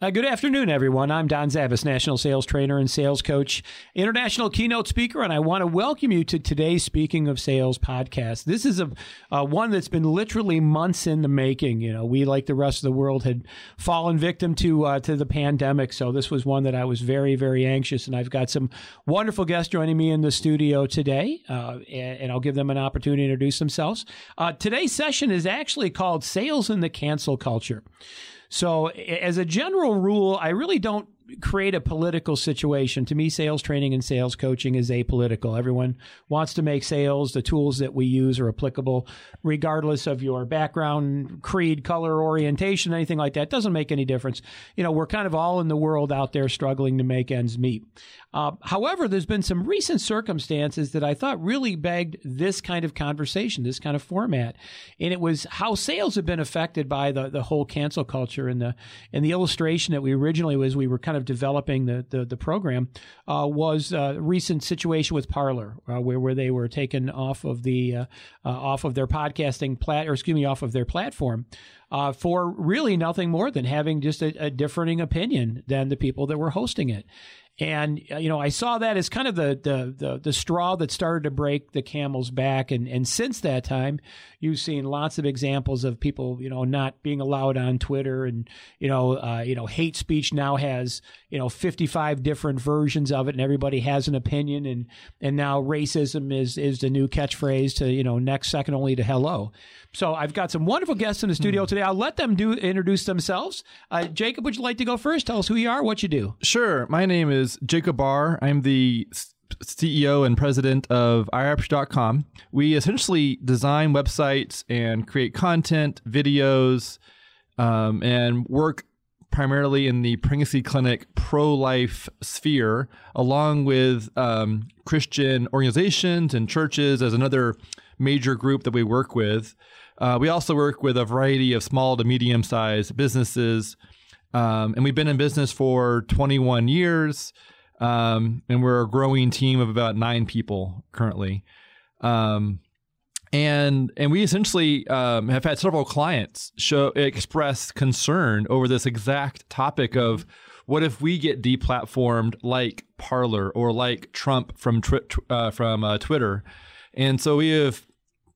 Uh, good afternoon, everyone. I'm Don Zavis, National Sales Trainer and Sales Coach, International Keynote Speaker, and I want to welcome you to today's Speaking of Sales podcast. This is a uh, one that's been literally months in the making. You know, we, like the rest of the world, had fallen victim to uh, to the pandemic, so this was one that I was very, very anxious. And I've got some wonderful guests joining me in the studio today, uh, and, and, I'll give them an opportunity to introduce themselves. Uh, today's session is actually called "Sales in the Cancel Culture." So, as a general rule, I really don't create a political situation. To me, sales training and sales coaching is apolitical. Everyone wants to make sales. The tools that we use are applicable regardless of your background, creed, color, orientation, anything like that. It doesn't make any difference. You know, we're kind of all in the world out there struggling to make ends meet. Uh, however, there's been some recent circumstances that I thought really begged this kind of conversation, this kind of format, and it was how sales have been affected by the, the whole cancel culture. And the and the illustration that we originally was we were kind of developing the the, the program uh, was a recent situation with Parler, uh, where where they were taken off of the uh, uh, off of their podcasting plat or excuse me off of their platform. Uh, for really nothing more than having just a, a differing opinion than the people that were hosting it. And uh, you know, I saw that as kind of the, the the the, straw that started to break the camel's back. And and since that time, you've seen lots of examples of people, you know, not being allowed on Twitter, and you know, uh, you know, hate speech now has you know 55 different versions of it, and everybody has an opinion. And and now racism is is the new catchphrase to you know next second only to hello. So I've got some wonderful guests in the studio hmm. today. I'll let them do introduce themselves. Uh, Jacob, would you like to go first? Tell us who you are, what you do. Sure. My name is Jacob Barr. I'm the CEO and president of iRapture.com. We essentially design websites and create content, videos, um, and work primarily in the pregnancy clinic pro life sphere, along with um, Christian organizations and churches as another major group that we work with. Uh, we also work with a variety of small to medium sized businesses. Um, and we've been in business for 21 years. Um, and we're a growing team of about nine people currently. Um, and and we essentially um, have had several clients show express concern over this exact topic of what if we get deplatformed like Parler or like Trump from uh, from uh, Twitter, and so we have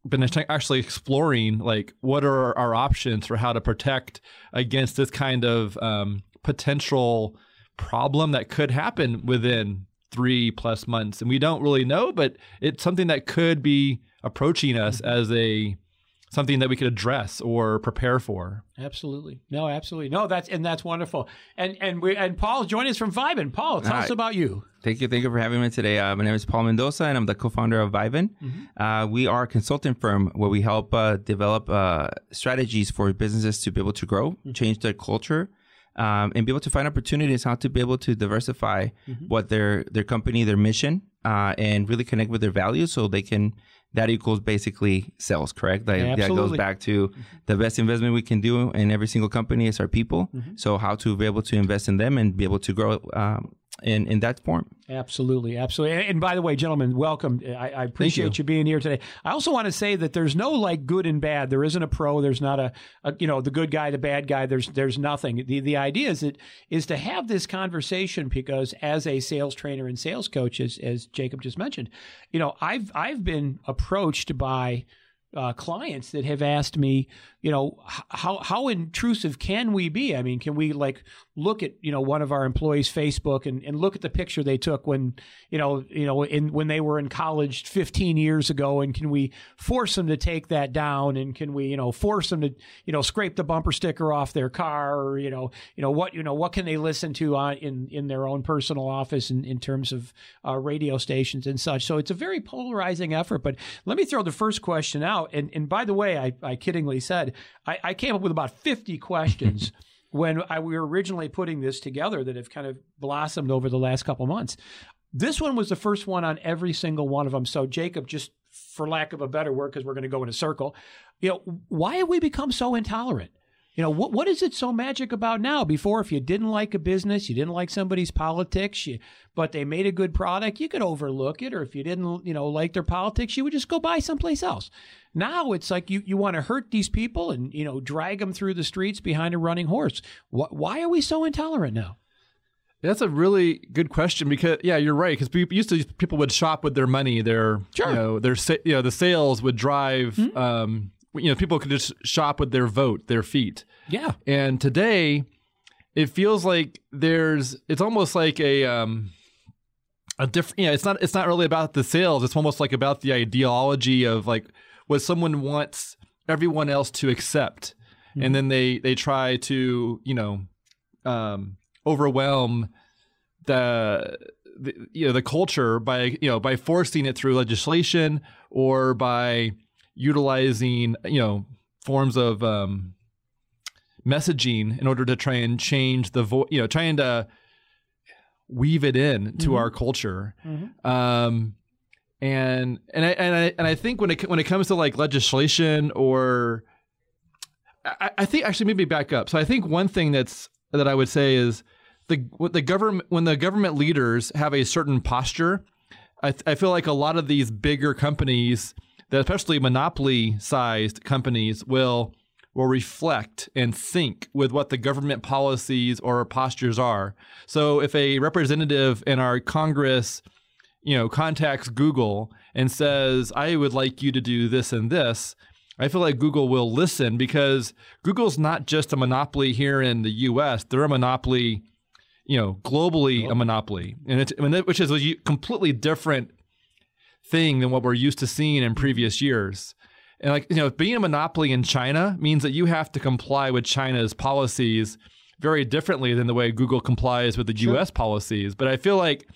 been actually exploring like what are our options for how to protect against this kind of um, potential problem that could happen within three plus months. And we don't really know but it's something that could be approaching us mm-hmm. as a something that we could address or prepare for. Absolutely. No, absolutely. No, that's and that's wonderful. And and we and Paul joining us from Vibin. Paul, tell Hi. us about you. Thank you. Thank you for having me today. Uh, my name is Paul Mendoza, and I'm the co-founder of Vibin. Mm-hmm. Uh, we are a consulting firm where we help uh, develop uh, strategies for businesses to be able to grow, mm-hmm. change their culture, um, and be able to find opportunities how to be able to diversify mm-hmm. what their their company, their mission, uh, and really connect with their values so they can that equals basically sales, correct? Like, yeah, that goes back to the best investment we can do in every single company is our people. Mm-hmm. So how to be able to invest in them and be able to grow um, in in that form. Absolutely, absolutely. And by the way, gentlemen, welcome. I, I appreciate you. you. being here today. I also want to say that there's no like good and bad. There isn't a pro. There's not a, a, you know the good guy, the bad guy. There's there's nothing. The the idea is that is to have this conversation because as a sales trainer and sales coach, as as Jacob just mentioned, you know I've I've been approached by uh, clients that have asked me, you know, how how intrusive can we be? I mean, can we like look at you know one of our employees' Facebook and, and look at the picture they took when you know you know in when they were in college 15 years ago, and can we force them to take that down? And can we you know force them to you know scrape the bumper sticker off their car, or you know you know what you know what can they listen to on, in in their own personal office in, in terms of uh, radio stations and such? So it's a very polarizing effort. But let me throw the first question out. And and by the way, I, I kiddingly said I, I came up with about 50 questions when I, we were originally putting this together that have kind of blossomed over the last couple months. This one was the first one on every single one of them. So, Jacob, just for lack of a better word, because we're going to go in a circle, you know, why have we become so intolerant? You know, what what is it so magic about now? Before, if you didn't like a business, you didn't like somebody's politics, you, but they made a good product, you could overlook it. Or if you didn't, you know, like their politics, you would just go buy someplace else. Now it's like you, you want to hurt these people and, you know, drag them through the streets behind a running horse. Wh- why are we so intolerant now? That's a really good question because yeah, you're right. Because people used to people would shop with their money. Their Sure. you know their you know the sales would drive. Um, you know people could just shop with their vote, their feet. Yeah. And today, it feels like there's. It's almost like a um, a different. Yeah, it's not. It's not really about the sales. It's almost like about the ideology of like what someone wants everyone else to accept, and then they they try to you know um, overwhelm the, the you know the culture by you know by forcing it through legislation or by utilizing you know forms of um, messaging in order to try and change the voice, you know trying to weave it in to Mhm. our culture Mhm. um and and I and I and I think when it when it comes to like legislation or I, I think actually maybe back up. So I think one thing that's that I would say is the what the government when the government leaders have a certain posture, I, I feel like a lot of these bigger companies, that especially monopoly sized companies, will will reflect and sync with what the government policies or postures are. So if a representative in our Congress you know, contacts Google and says, I would like you to do this and this, I feel like Google will listen because Google's not just a monopoly here in the US, they're a monopoly, you know, globally a monopoly. And it's, which is a completely different thing than what we're used to seeing in mm-hmm. previous years. And like, you know, being a monopoly in China means that you have to comply with China's policies very differently than the way Google complies with the US policies. But I feel like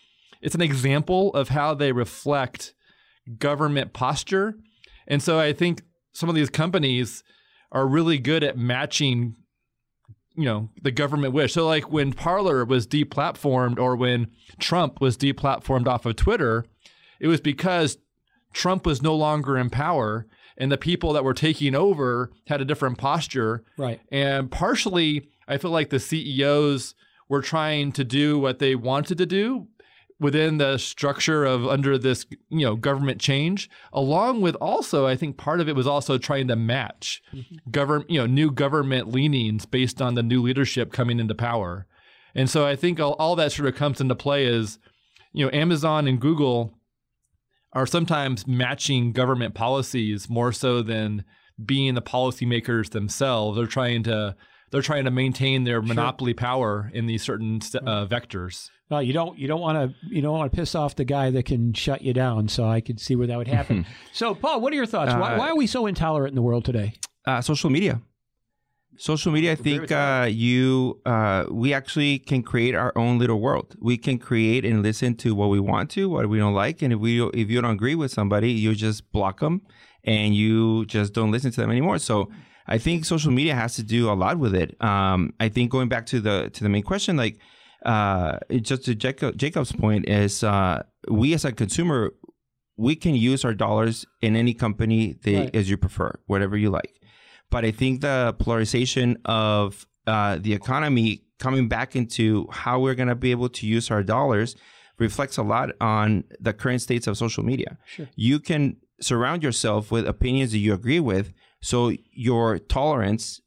it's an example of how they reflect government posture. And so I think some of these companies are really good at matching you know the government wish. So like when Parler was deplatformed or when Trump was deplatformed off of Twitter, it was because Trump was no longer in power and the people that were taking over had a different posture Right. and partially, I feel like the CEOs were trying to do what they wanted to do within the structure of under this, you know, government change, along with also, I think part of it was also trying to match mm-hmm. government, you know, new government leanings based on the new leadership coming into power. And so I think all, all that sort of comes into play is, you know, Amazon and Google are sometimes matching government policies more so than being the policymakers themselves. They're trying to they're trying to maintain their monopoly power in these certain uh, vectors. Well, you don't you don't want to you don't want to piss off the guy that can shut you down. So I could see where that would happen. so, Paul, what are your thoughts? why, Uh, why are we so intolerant in the world today? uh, social media. Social media, I think uh, you uh, we actually can create our own little world. We can create and listen to what we want to, what we don't like, and if we if you don't agree with somebody, you just block them and you just don't listen to them anymore. So I think social media has to do a lot with it. Um, I think going back to the to the main question, like uh, just to Jacob, Jacob's point is uh, we as a consumer we can use our dollars in any company that, Right. as you prefer, whatever you like. But I think the polarization of uh, the economy coming back into how we're going to be able to use our dollars reflects a lot on the current states of social media. Sure. You can surround yourself with opinions that you agree with, so your tolerance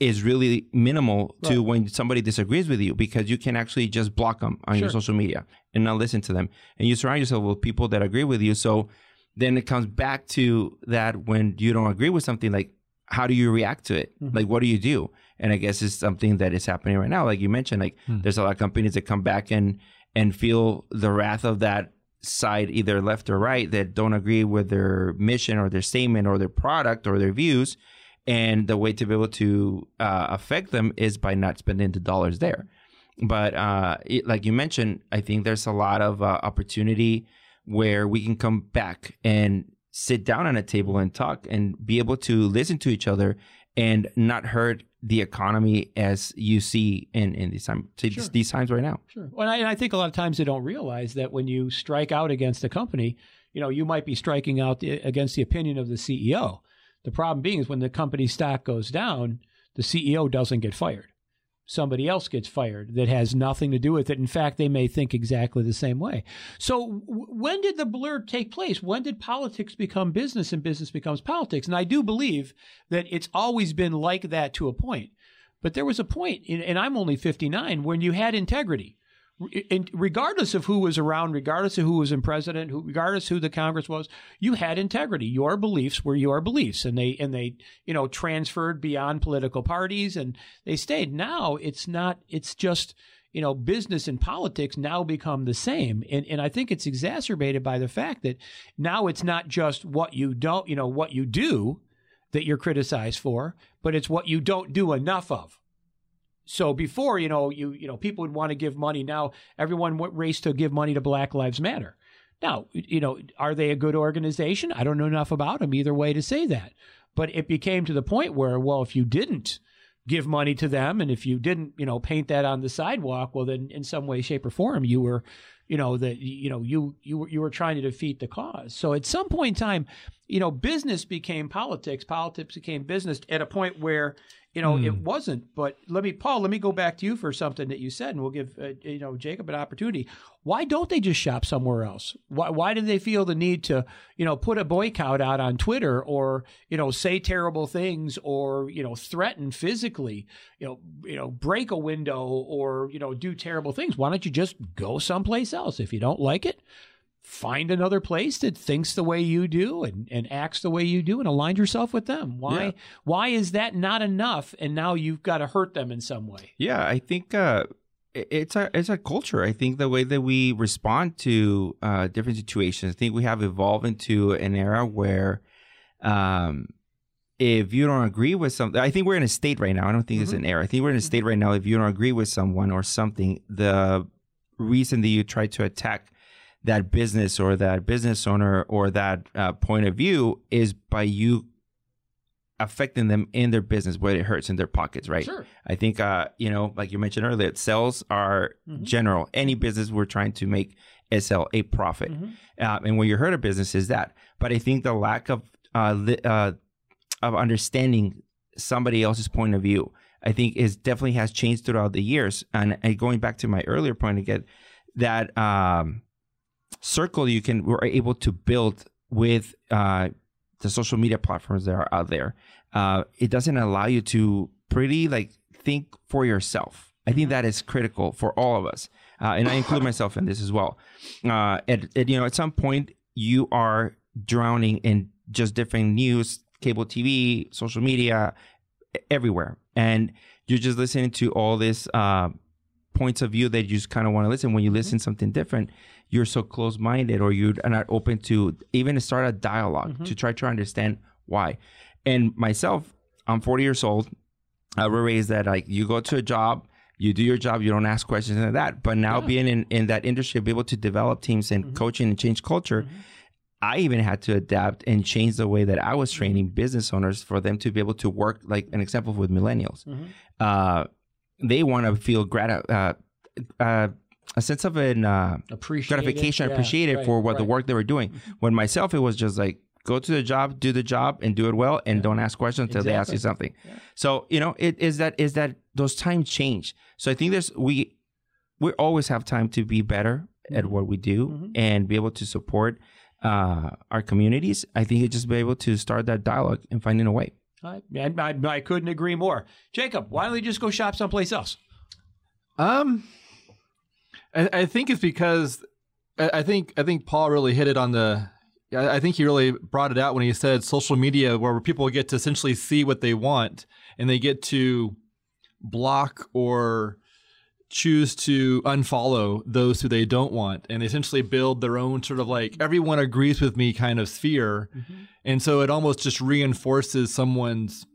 is really minimal to when somebody disagrees with you because you can actually just block them on your social media and not listen to them. And you surround yourself with people that agree with you. So then it comes back to that when you don't agree with something, like how do you react to it? Mhm. Like what do you do? And I guess it's something that is happening right now. Like you mentioned, like Hmm. there's a lot of companies that come back and and feel the wrath of that side, either left or right, that don't agree with their mission or their statement or their product or their views. And the way to be able to uh, affect them is by not spending the dollars there. But uh, it, like you mentioned, I think there's a lot of uh, opportunity where we can come back and sit down on a table and talk and be able to listen to each other and not hurt the economy as you see in, in these, time, Sure. these times right now. Sure. Well, and I, and I think a lot of times they don't realize that when you strike out against a company, you know, you might be striking out the, against the opinion of the CEO. The problem being is when the company stock goes down, the CEO doesn't get fired. Somebody else gets fired that has nothing to do with it. In fact, they may think exactly the same way. So, w- when did the blur take place? When did politics become business and business becomes politics? And I do believe that it's always been like that to a point. But there was a point, and I'm only 59, when you had integrity and regardless of who was around, regardless of who was in president, who, regardless who the Congress was, you had integrity. Your beliefs were your beliefs, and they and they you know transferred beyond political parties, and they stayed. Now it's not. It's just you know business and politics now become the same, and and I think it's exacerbated by the fact that now it's not just what you don't you know what you do that you're criticized for, but it's what you don't do enough of. So before, you know, you you know, people would want to give money. Now everyone race to give money to Black Lives Matter. Now, you know, are they a good organization? I don't know enough about them either way to say that. But it became to the point where, well, if you didn't give money to them and if you didn't, you know, paint that on the sidewalk, well, then in some way, shape, or form, you were, you know, that you know, you you were you were trying to defeat the cause. So at some point in time, you know, business became politics, politics became business at a point where you know, mm. it hmm. wasn't. But let me, Paul, let me go back to you for something that you said, and we'll give uh, you know Jacob an opportunity. Why don't they just shop somewhere else? Why why do they feel the need to you know put a boycott out on Twitter or you know say terrible things or you know threaten physically, you know you know break a window or you know do terrible things? Why don't you just go someplace else if you don't like it? Find another place that thinks the way you do and, and acts the way you do and align yourself with them. Why yeah. why is that not enough and now you've got to hurt them in some way? Yeah, I think uh, it's a it's a culture. I think the way that we respond to uh, different situations. I think we have evolved into an era where um, if you don't agree with something, I think we're in a state right now. I don't think mm-hmm. it's an era. I think we're in a mm-hmm. state right now. If you don't agree with someone or something, the reason that you try to attack that business or that business owner or that uh, point of view is by you affecting them in their business where it hurts in their pockets, right? Sure. I think, uh, you know, like you mentioned earlier, sales are mm-hmm. general. Any business we're trying to make sell a profit. Mm-hmm. Uh, and when you hurt a business is that. But I think the lack of, uh, li- uh, of understanding somebody else's point of view, I think is definitely has changed throughout the years. And, and going back to my earlier point again, that, um, circle you can we're able to build with uh, the social media platforms that are out there. Uh, it doesn't allow you to pretty like think for yourself. I think that is critical for all of us, uh, and I include myself in this as well. Uh, at, at, you know, at some point, you are drowning in just different news, cable TV, social media, everywhere, and you're just listening to all this uh, points of view that you just kind of want to listen. When you listen mm-hmm. something different, you're so close minded or you're not open to even start a dialog mm-hmm. to try to understand why. And myself, I'm 40 years old. I was raised that like you go to a job, you do your job, you don't ask questions and that. But now yeah. being in, in that industry, be able to develop teams and mm-hmm. coaching and change culture, mm-hmm. I even had to adapt and change the way that I was training business owners for them to be able to work, like an example with millennials. Mm-hmm. Uh, they want to feel grat- uh, uh, a sense of an uh, gratification, yeah, appreciated right, for what right. the work they were doing. Mm-hmm. When myself, it was just like go to the job, do the job, and do it well, and yeah. don't ask questions until exactly. they ask you something. Yeah. So you know, it is that is that those times change. So I think there's we we always have time to be better mm-hmm. at what we do mm-hmm. and be able to support uh, our communities. I think it just be able to start that dialogue and finding a way. I, I, I couldn't agree more. Jacob, why don't we just go shop someplace else? Um, I, I think it's because I, think I think Paul really hit it on the. I think he really brought it out when he said social media, where people get to essentially see what they want, and they get to block or choose to unfollow those who they don't want and essentially build their own sort of like everyone agrees with me kind of sphere mm-hmm. and so it almost just reinforces someone's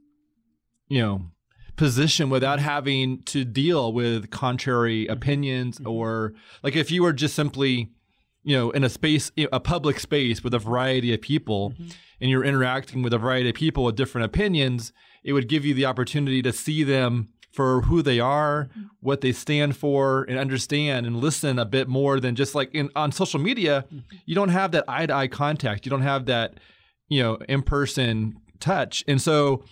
you know position without having to deal with contrary mm-hmm. opinions mm-hmm. or like if you were just simply you know in a space a public space with a variety of people mm-hmm. and you're interacting with a variety of people with different opinions it would give you the opportunity to see them for who they are mm-hmm. what they stand for and understand and listen a bit more than just like in on social media you don't have that eye to eye contact you don't have that you know in person touch and so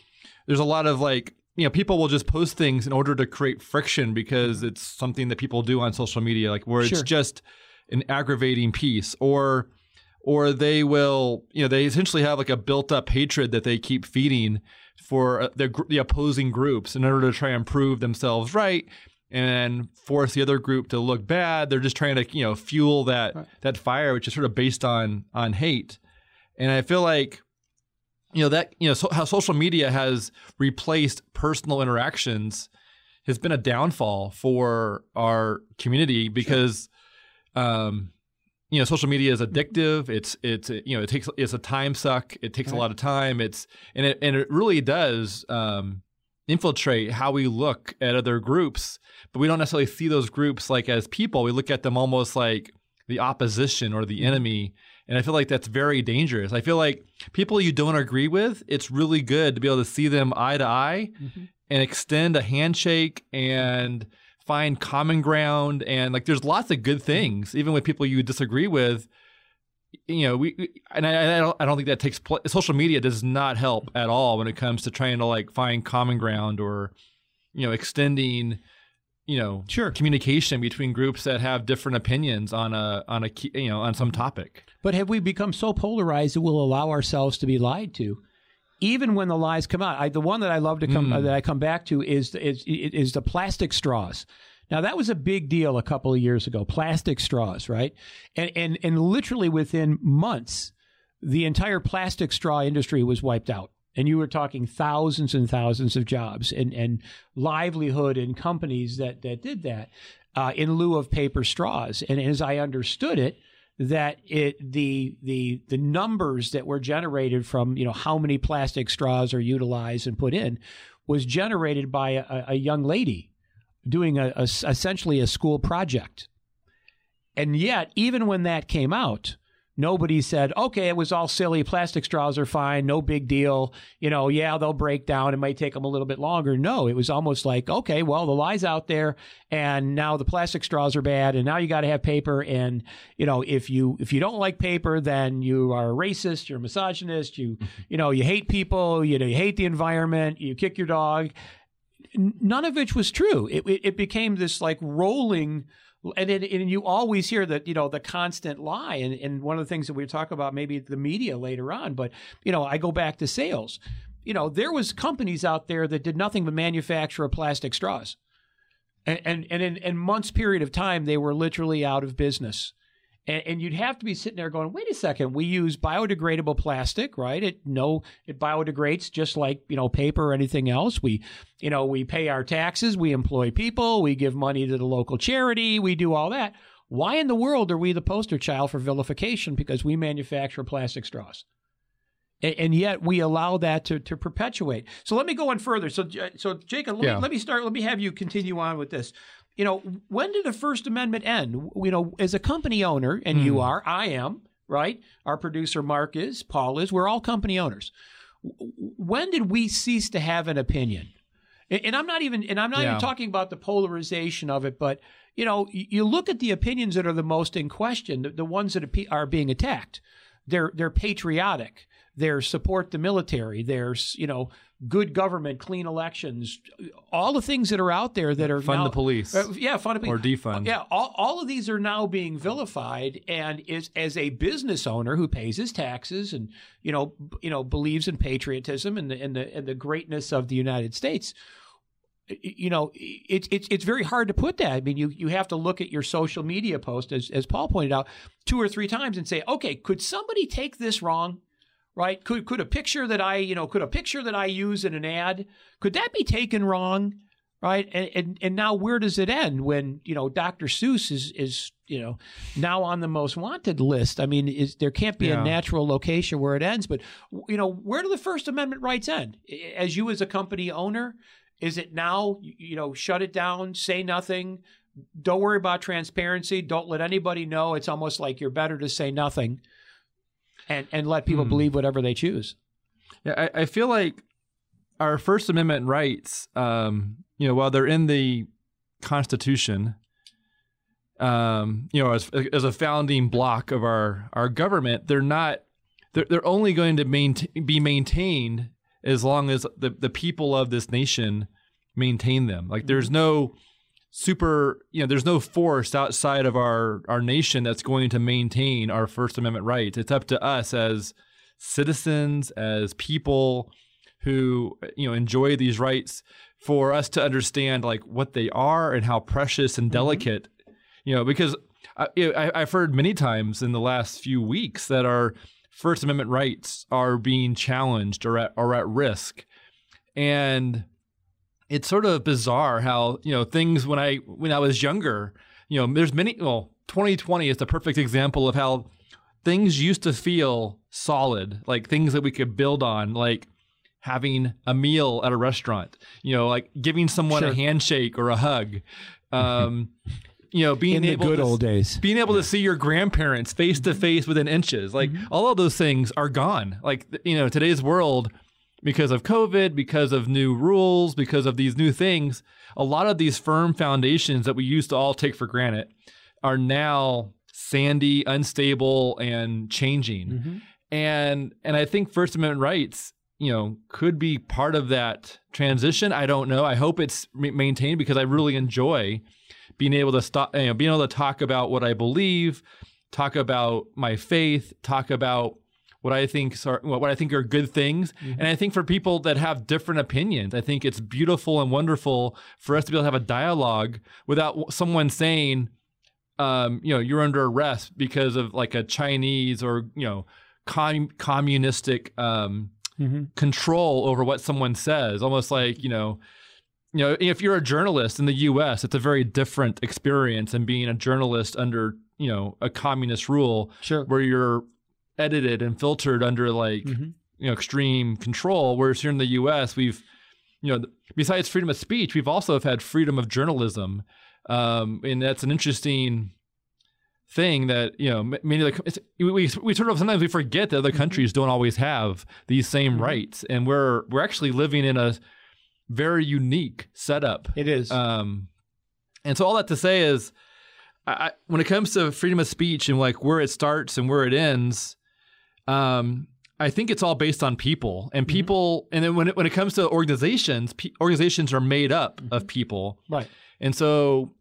there's a lot of like you know people will just post things in order to create friction because it's something that people do on social media like where Sure. it's just an aggravating piece or or they will you know they essentially have like a built up hatred that they keep feeding for uh, the, the opposing groups in order to try and prove themselves right and force the other group to look bad they're just trying to you know fuel that Right. that fire which is sort of based on on hate and i feel like you know that you know so, how social media has replaced personal interactions has been a downfall for our community because um you know social media is addictive. It's it's you know it takes it's a time suck. It takes a lot of time. It's and it and it really does um infiltrate how we look at other groups but we don't necessarily see those groups like as people. We look at them almost like the opposition or the enemy and i feel like that's very dangerous. I feel like people you don't agree with it's really good to be able to see them eye to eye Mhm. and extend a handshake and find common ground. And like there's lots of good things even with people you disagree with. You know we we- and I, I don't I don't think that takes place social media does not help at all when it comes to trying to like find common ground or you know extending you know Sure. communication between groups that have different opinions on a on a key, you know on some topic But have we become so polarized that we'll allow ourselves to be lied to, even when the lies come out? I, the one that I love to come Mm. uh, that I come back to is is is the plastic straws. Now that was a big deal a couple of years ago. Plastic straws, right? And and and literally within months, the entire plastic straw industry was wiped out. And you were talking thousands and thousands of jobs and, and livelihood in companies that, that did that uh, in lieu of paper straws. And as I understood it, that it the the the numbers that were generated from you know how many plastic straws are utilized and put in was generated by a, a young lady doing a, a essentially a school project and yet even when that came out nobody said okay it was all silly. Plastic straws are fine. No big deal. You know yeah they'll break down. It might take them a little bit longer. No it was almost like okay well the lie's out there and now the plastic straws are bad and now you got to have paper and you know if you if you don't like paper then you are a racist you're a misogynist you mm-hmm. you know you hate people you know you hate the environment you kick your dog. None of which was true. It, it, it became this like rolling and, it, and you always hear that you know the constant lie. And, and one of the things that we talk about maybe the media later on but you know i go back to sales. You know there was companies out there that did nothing but manufacture plastic straws. And and, and in, in months period of time they were literally out of business and, and you'd have to be sitting there going wait a second we use biodegradable plastic right it no it biodegrades just like you know paper or anything else we you know we pay our taxes we employ people we give money to the local charity we do all that why in the world are we the poster child for vilification because we manufacture plastic straws and, and yet we allow that to, to perpetuate. So let me go on further. So, so Jacob, let, Yeah. me, let me start. Let me have you continue on with this. You know, when did the First Amendment end? You know, as a company owner, and you Hmm. are, I am, right? Our producer Mark is, Paul is. We're all company owners. When did we cease to have an opinion? And I'm not even, and I'm not Yeah. even talking about the polarization of it, but you know, you look at the opinions that are the most in question, the, the ones that are being attacked. They're they're patriotic. They're support the military. There's you know good government, clean elections, all the things that are out there that are fund now- the police Uh, yeah, fund the police. or defund yeah, all, all of these are now being vilified, and is as a business owner who pays his taxes and you know b- you know believes in patriotism and the and the and the greatness of the United States. You know, it's it's it's very hard to put that. I mean, you you have to look at your social media post as as Paul pointed out two or three times and say, okay, could somebody take this wrong? Right? Could could a picture that I you know could a picture that I use in an ad could that be taken wrong? right? And, and and now where does it end when you know Dr. Seuss is is you know now on the most wanted list? I mean, is there can't be Yeah. a natural location where it ends, but you know where do the First Amendment rights end? As you as a company owner, is it now you know shut it down, say nothing? Don't worry about transparency. Don't let anybody know. It's almost like you're better to say nothing, and and let people Hmm. believe whatever they choose. Yeah, I, I feel like our First Amendment rights, um, you know, while they're in the Constitution, um, you know, as, as a founding block of our our government, they're not. They're they're only going to maintain, be maintained as long as the, the people of this nation maintain them. Like there's no super, you know, there's no force outside of our our nation that's going to maintain our First Amendment rights. It's up to us as citizens, as people who you know enjoy these rights, for us to understand like what they are and how precious and mm-hmm. delicate, you know, because I, I, I've heard many times in the last few weeks that our First Amendment rights are being challenged or at, or at risk, and it's sort of bizarre how you know things when I when I was younger, you know, there's many. Well, 2020 is the perfect example of how things used to feel solid, like things that we could build on, like having a meal at a restaurant, you know, like giving someone Sure. a handshake or a hug. Um, you know, being In the able good to, old days. being able to see your grandparents face to face within inches, like all of those things are gone. Like you know, today's world, because of COVID, because of new rules, because of these new things, a lot of these firm foundations that we used to all take for granted are now sandy, unstable, and changing. Mm-hmm. And and I think First Amendment rights, you know, could be part of that transition. I don't know. I hope it's maintained because I really enjoy being able to stop, you know, being able to talk about what I believe, talk about my faith, talk about what I think are what I think are good things. And I think for people that have different opinions, I think it's beautiful and wonderful for us to be able to have a dialogue without someone saying, um, you know, you're under arrest because of like a Chinese or you know, com- communistic um, Mhm. control over what someone says. Almost like you know, you know, if you're a journalist in the U.S., it's a very different experience than being a journalist under you know a communist rule Sure. where you're edited and filtered under like Mhm. you know extreme control. Whereas here in the U.S., we've you know besides freedom of speech, we've also have had freedom of journalism, um, and that's an interesting thing that you know many of the it's, we, we sort of sometimes we forget that other countries don't always have these same rights, and we're we're actually living in a very unique setup. It is. Um, and so all that to say is, I, when it comes to freedom of speech and like where it starts and where it ends, um, I think it's all based on people and people. And then when it, when it comes to organizations, pe- organizations are made up of people, right. and so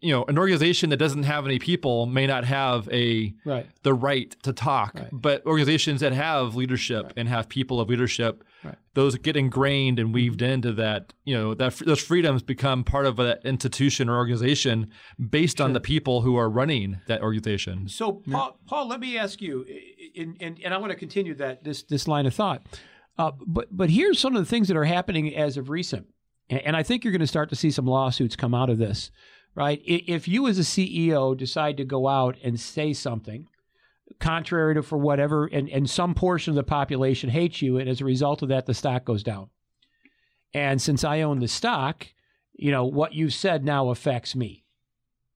you know an organization that doesn't have any people may not have a Right. the right to talk. Right. But organizations that have leadership and have people of leadership, Right. those get ingrained and weaved into that. You know, that those freedoms become part of that institution or organization based on the people who are running that organization. So, Paul, Paul, let me ask you, and, and, and I want to continue that this this line of thought. Uh, but but here's some of the things that are happening as of recent, and, and I think you're going to start to see some lawsuits come out of this, right? If you as a CEO decide to go out and say something contrary to for whatever, and, and some portion of the population hates you, and as a result of that, the stock goes down. And since I own the stock, you know what you said now affects me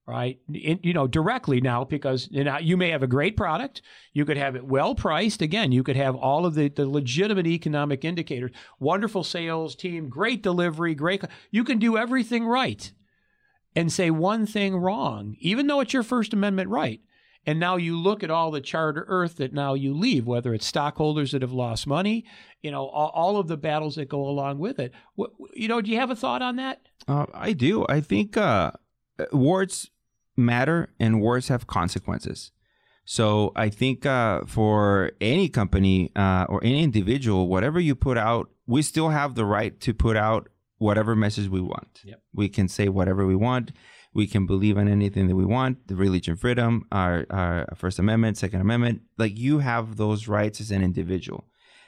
right? In, you know, directly now because you, know, you may have a great product. You could have it well priced. Again, you could have all of the, the legitimate economic indicators, wonderful sales team, great delivery, great. You can do everything right and say one thing wrong, even though it's your First Amendment right. And now you look at all the charter earth that now you leave, whether it's stockholders that have lost money, you know, all, all of the battles that go along with it. What, you know, do you have a thought on that? Uh, I do. I think uh, words matter and words have consequences. So I think uh, for any company uh, or any individual, whatever you put out, we still have the right to put out whatever message we want. Yep. We can say whatever we want. We can believe in anything that we want. The religion freedom, our, our First Amendment, Second Amendment. Like you have those rights as an individual.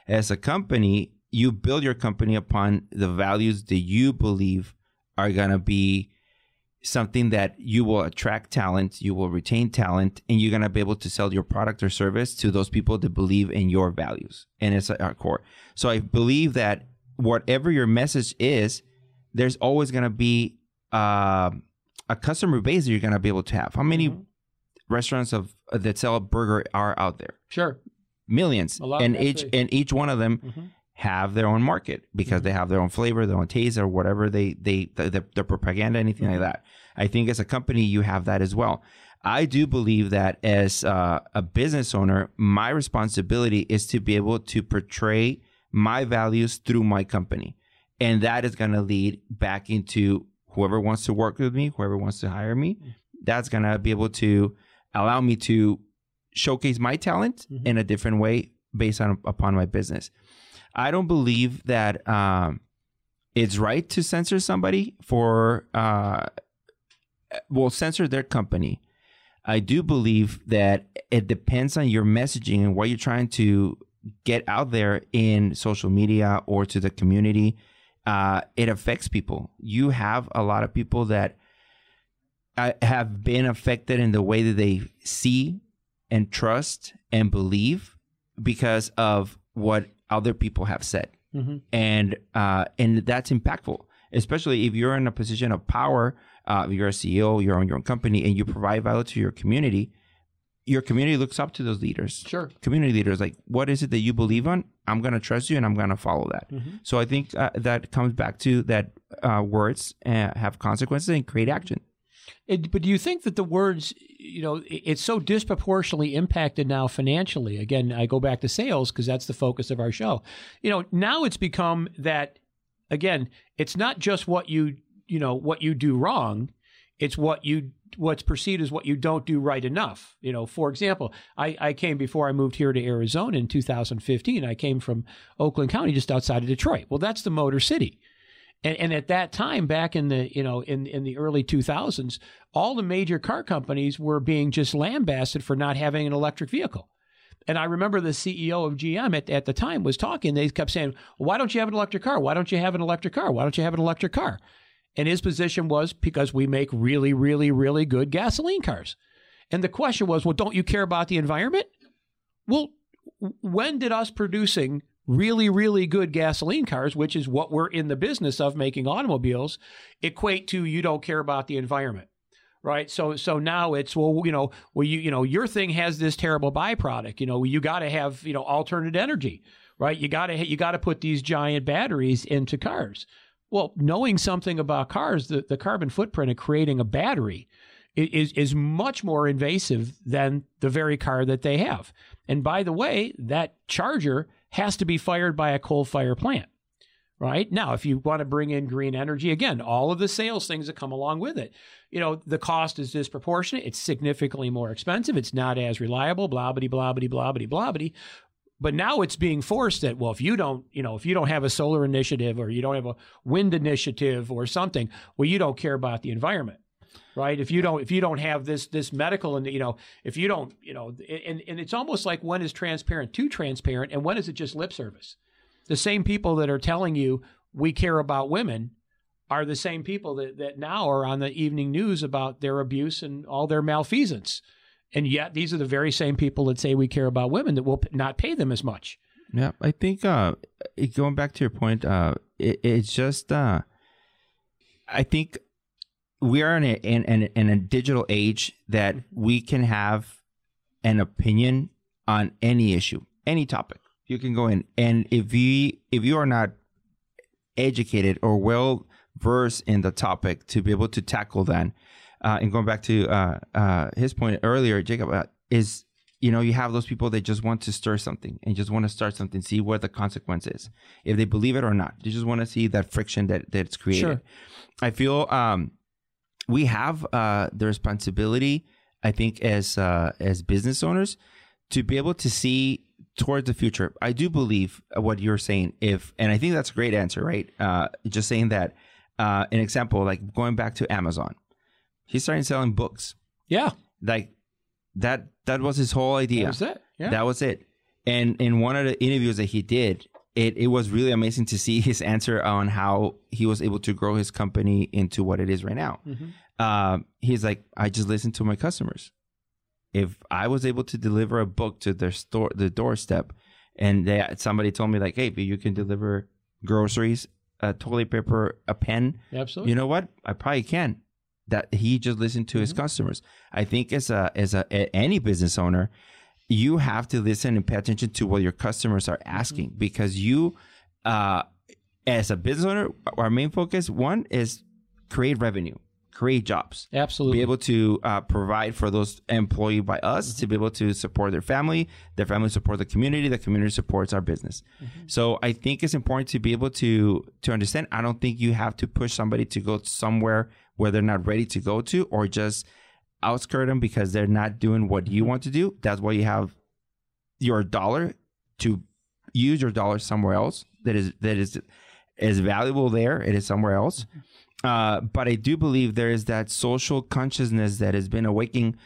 As a company, you build your company upon the values that you believe are going to be something that you will attract talent, you will retain talent, and you're going to be able to sell your product or service to those people that believe in your values. And it's our core. So I believe that whatever your message is, there's always going to be uh, a customer base that you're going to be able to have. How many Mhm. restaurants of uh, that sell a burger are out there? Sure. Millions. And each and each one of them Mhm. have their own market because Mm-hmm. they have their own flavor, their own taste, or whatever they they the, the, their propaganda, anything Mm-hmm. like that. I think as a company, you have that as well. I do believe that as uh, a business owner, my responsibility is to be able to portray my values through my company. And that is going to lead back into whoever wants to work with me, whoever wants to hire me. That's going to be able to allow me to showcase my talent Mhm. in a different way based on upon my business. I don't believe that um, it's right to censor somebody for uh, well censor their company. I do believe that it depends on your messaging and what you're trying to get out there in social media or to the community. Uh, it affects people. You have a lot of people that uh, have been affected in the way that they see and trust and believe because of what other people have said Mhm. and uh, and that's impactful, especially if you're in a position of power. Uh, you're a CEO, you're on your own company, and you provide value to your community. Your community looks up to those leaders. Sure. Community leaders, like, what is it that you believe on? I'm going to trust you, and I'm going to follow that. Mhm. So I think uh, that comes back to that uh, words uh, have consequences and create action. It, but do you think that the words, you know, it- it's so disproportionately impacted now financially? Again, I go back to sales because that's the focus of our show. You know, now it's become that, again, it's not just what you, you know, what you do wrong. It's what you, what's perceived as what you don't do right enough. You know, for example, I, I came before I moved here to Arizona in 2015. I came from Oakland County, just outside of Detroit. Well, that's the Motor City. And, and at that time, back in the you know in in the early 2000s, all the major car companies were being just lambasted for not having an electric vehicle. And I remember the CEO of GM at, at the time was talking. They kept saying, "Why don't you have an electric car? Why don't you have an electric car? Why don't you have an electric car?" And his position was because we make really, really, really good gasoline cars. And the question was, "Well, don't you care about the environment?" Well, when did us producing really, really good gasoline cars, which is what we're in the business of making automobiles, equate to you don't care about the environment? Right. So so now it's well, you know, well you you know, your thing has this terrible byproduct. You know, you gotta have, you know, alternate energy. Right. You gotta you gotta put these giant batteries into cars. Well, knowing something about cars, the, the carbon footprint of creating a battery is is much more invasive than the very car that they have. And by the way, that charger has to be fired by a coal fire plant. Right now, if you want to bring in green energy, again, all of the sales things that come along with it, you know, the cost is disproportionate. It's significantly more expensive. It's not as reliable. Blah blah blah blah blah blah blah blah. But now it's being forced that well, if you don't, you know, if you don't have a solar initiative or you don't have a wind initiative or something, well, you don't care about the environment right? If you don't if you don't have this this medical and you know if you don't you know and and it's almost like when is transparent too transparent and when is it just lip service. The same people that are telling you we care about women are the same people that, that now are on the evening news about their abuse and all their malfeasance and yet these are the very same people that say we care about women that will p- not pay them as much Yeah, I think uh, going back to your point, uh, it, it's just uh, I think we are in a in, in, in a digital age that we can have an opinion on any issue, any topic. You can go in, and if we if you are not educated or well versed in the topic to be able to tackle that, uh, and going back to uh, uh, his point earlier, Jacob, uh, is you know, you have those people that just want to stir something and just want to start something, see what the consequence is, if they believe it or not. They just want to see that friction that that's created. Sure. I feel um, we have uh, the responsibility, I think, as uh, as business owners, to be able to see towards the future. I do believe what you're saying. If and I think that's a great answer, right? Uh, just saying that. Uh, an example, like going back to Amazon, he started selling books. yeah Like that. That was his whole idea. that was it yeah That was it. And in one of the interviews that he did, it, it was really amazing to see his answer on how he was able to grow his company into what it is right now. Mhm. Um, he's like, I just listen to my customers. If I was able to deliver a book to their store, the doorstep, and they, somebody told me like, hey, you can deliver groceries, a toilet paper, a pen, absolutely you know what? I probably can. That he just listened to his customers. I think as a as a, a- any business owner, you have to listen and pay attention to what your customers are asking because you, uh, as a business owner, our main focus one is create revenue, create jobs, Absolutely. be able to uh, provide for those employed by us to be able to support their family, their family support the community, the community supports our business. So I think it's important to be able to to understand. I don't think you have to push somebody to go somewhere where they're not ready to go to, or just outskirt them because they're not doing what you want to do. That's why you have your dollar to use your dollar somewhere else that is that is is valuable there. It is somewhere else. Uh, but I do believe there is that social consciousness that has been awakening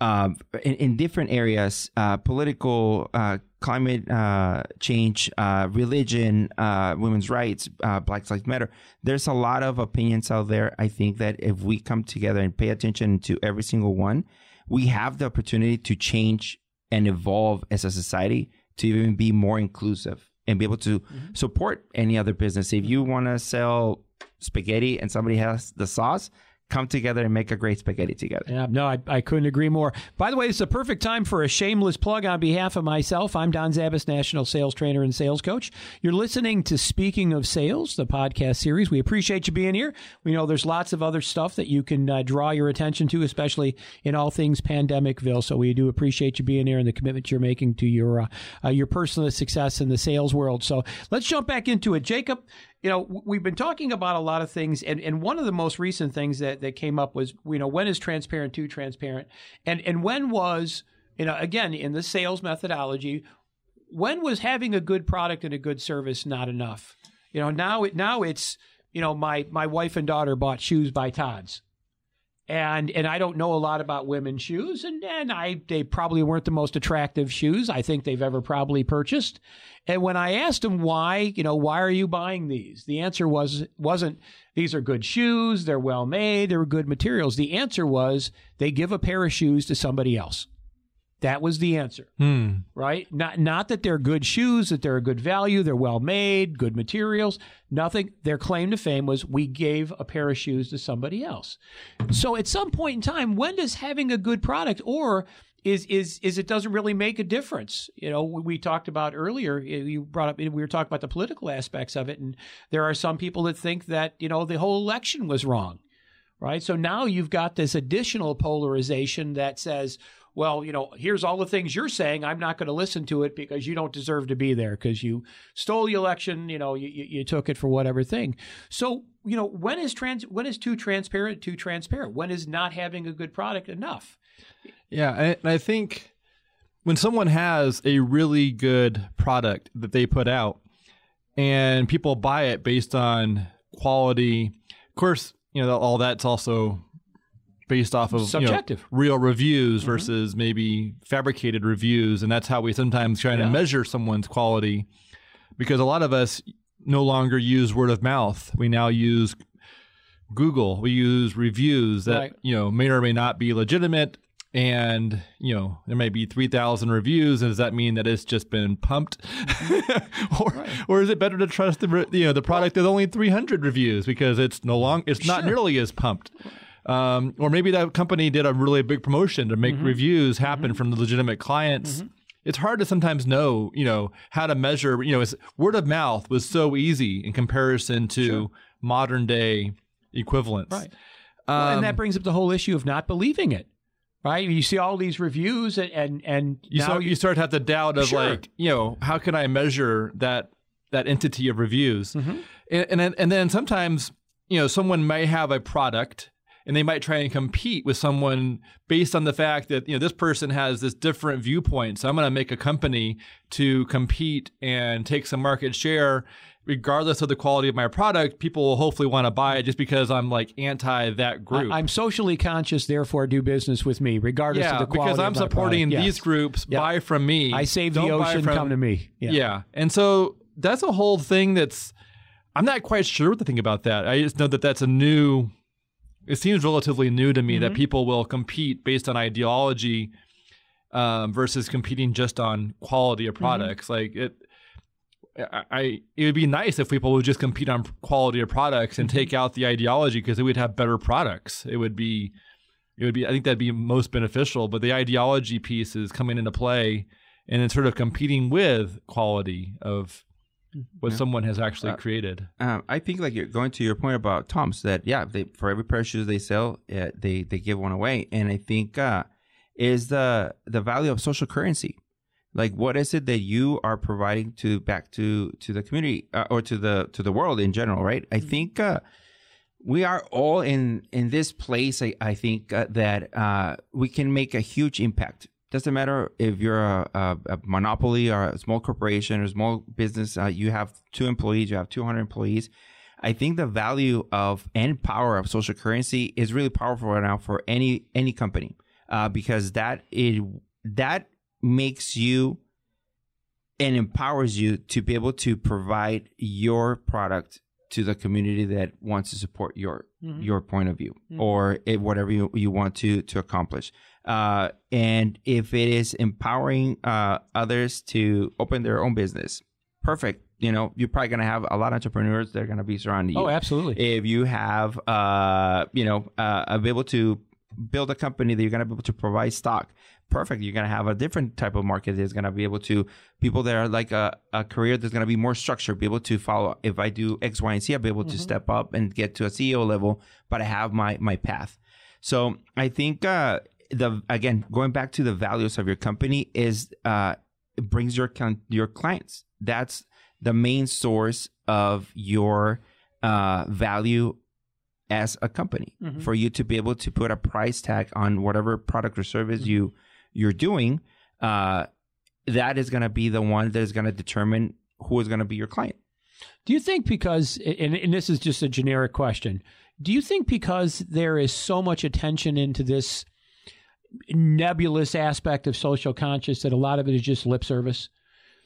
um, in, in different areas uh, political, uh, climate uh, change, uh, religion, uh, women's rights, uh, Black Lives Matter. There's a lot of opinions out there. I think that if we come together and pay attention to every single one, we have the opportunity to change and evolve as a society to even be more inclusive and be able to support any other business. If you want to sell spaghetti and somebody has the sauce, come together and make a great spaghetti together. Yeah, no, I, I couldn't agree more. By the way, it's a perfect time for a shameless plug on behalf of myself. I'm Don Zabas, National Sales Trainer and Sales Coach. You're listening to Speaking of Sales, the podcast series. We appreciate you being here. We know there's lots of other stuff that you can uh, draw your attention to, especially in all things pandemicville. So we do appreciate you being here and the commitment you're making to your uh, uh, your personal success in the sales world. So let's jump back into it, Jacob you know, we've been talking about a lot of things, and, and one of the most recent things that, that came up was, you know, when is transparent too transparent? And and when was, you know, again, in the sales methodology, when was having a good product and a good service not enough? You know, now it now it's, you know, my my wife and daughter bought shoes by Tom's. And and I don't know a lot about women's shoes, and, and I they probably weren't the most attractive shoes I think they've ever probably purchased. And when I asked them why, you know, why are you buying these? The answer was wasn't these are good shoes, they're well made, they're good materials. The answer was they give a pair of shoes to somebody else. That was the answer. Hmm. Right? Not not that they're good shoes, that they're a good value, they're well made, good materials. Nothing. Their claim to fame was we gave a pair of shoes to somebody else. So at some point in time, when does having a good product or is is is it doesn't really make a difference. You know, we talked about earlier. You brought up we were talking about the political aspects of it, and there are some people that think that you know the whole election was wrong, right? So now you've got this additional polarization that says, well, you know, here's all the things you're saying. I'm not going to listen to it because you don't deserve to be there because you stole the election. You know, you, you took it for whatever thing. So, you know, when is trans when is too transparent too transparent? When is not having a good product enough? Yeah, and I think when someone has a really good product that they put out and people buy it based on quality, of course, you know, all that's also based off of you know, Subjective. real reviews mm-hmm. versus maybe fabricated reviews. And that's how we sometimes try Yeah. to measure someone's quality because a lot of us no longer use word of mouth. We now use Google. We use reviews that Right. you know may or may not be legitimate, and you know there may be three thousand reviews. And does that mean that it's just been pumped, or or is it better to trust the you know the product with only three hundred reviews because it's no long it's not nearly as pumped. Um, or maybe that company did a really big promotion to make reviews happen from the legitimate clients. It's hard to sometimes know, you know, how to measure. You know, word of mouth was so easy in comparison to modern day equivalents. Right. Well, and that brings up the whole issue of not believing it. Right? You see all these reviews and and, and you now start you start to have the doubt of Sure. like, you know, how can I measure that that entity of reviews? Mm-hmm. And, and then and then sometimes, you know, someone may have a product and they might try and compete with someone based on the fact that you know this person has this different viewpoint. So I'm going to make a company to compete and take some market share, regardless of the quality of my product. People will hopefully want to buy it just because I'm like anti that group. I, am socially conscious, therefore do business with me, regardless yeah, of the quality. because I'm supporting these groups. Yep. Buy from me. I save the Don't buy ocean, from- come to me. yeah. Yeah. And so that's a whole thing that's, I'm not quite sure what to think about that. I just know that that's a new, it seems relatively new to me that mm-hmm. people will compete based on ideology um, versus competing just on quality of mm-hmm. products. Like it, I, I, it would be nice if people would just compete on quality of products and take mm-hmm. out the ideology because it would have better products. It would be, it would be, I think that'd be most beneficial. But the ideology piece is coming into play and it's sort of competing with quality of what Yeah. someone has actually Uh, created. Um, I think like you're going to your point about Tom's that yeah, they for every pair of shoes they sell, uh, they they give one away, and I think uh, is the the value of social currency. Like, what is it that you are providing to back to to the community uh, or to the to the world in general, right? I think uh, we are all in in this place. I, I think uh, that uh, we can make a huge impact. Doesn't matter if you're a, a, a monopoly or a small corporation or small business. Uh, you have two employees. You have 200 employees. I think the value of and power of social currency is really powerful right now for any any company uh, because that it that makes you and empowers you to be able to provide your product to the community that wants to support your Mhm. your point of view Mhm. or it, whatever you, you want to to accomplish uh, and if it is empowering uh, others to open their own business. Perfect. You know you're probably going to have a lot of entrepreneurs that are going to be surrounding you. Oh, absolutely. if you have uh you know uh be able to build a company that you're going to be able to provide stock perfect. You're going to have a different type of market that's going to be able to people that are like a, a career that's going to be more structured be able to follow. If i do x y and z i'll be able to step up and get to a ceo level but i have my my path. So i think uh the again going back to the values of your company is uh it brings your your clients that's the main source of your uh, value as a company Mhm. for you to be able to put a price tag on whatever product or service Mm-hmm. you you're doing uh, that is going to be the one that is going to determine who is going to be your client Do you think because, and, and this is just a generic question, do you think because there is so much attention into this nebulous aspect of social conscious that a lot of it is just lip service?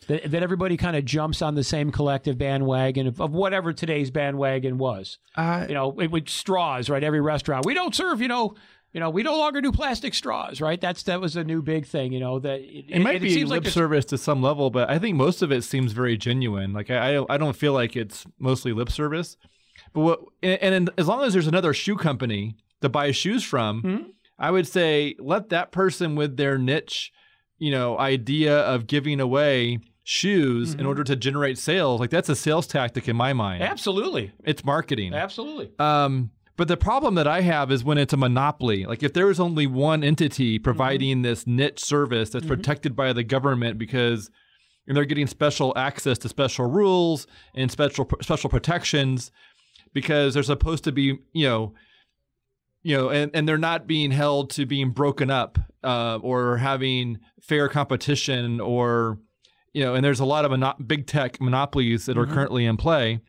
That, that everybody kind of jumps on the same collective bandwagon of, of whatever today's bandwagon was. uh, You know, it with straws, right? Every restaurant. We don't serve, you know, you know, we no longer do plastic straws, right? That's that was a new big thing, you know. That it, It might it be seems lip like service to some level, but I think most of it seems very genuine. Like I, I, I don't feel like it's mostly lip service. But what, and, and as long as there's another shoe company to buy shoes from, Mhm. I would say let that person with their niche, you know, idea of giving away shoes in Mhm. order to generate sales. Like that's a sales tactic in my mind. Absolutely, It's marketing. absolutely. Um, but the problem that I have is when it's a monopoly. Like if there is only one entity providing this niche service that's Mhm. protected by the government because and they're getting special access to special rules and special special protections because they're supposed to be, you know, you know, and, and they're not being held to being broken up uh, or having fair competition or, you know, and there's a lot of mono- big tech monopolies that are Mhm. currently in play.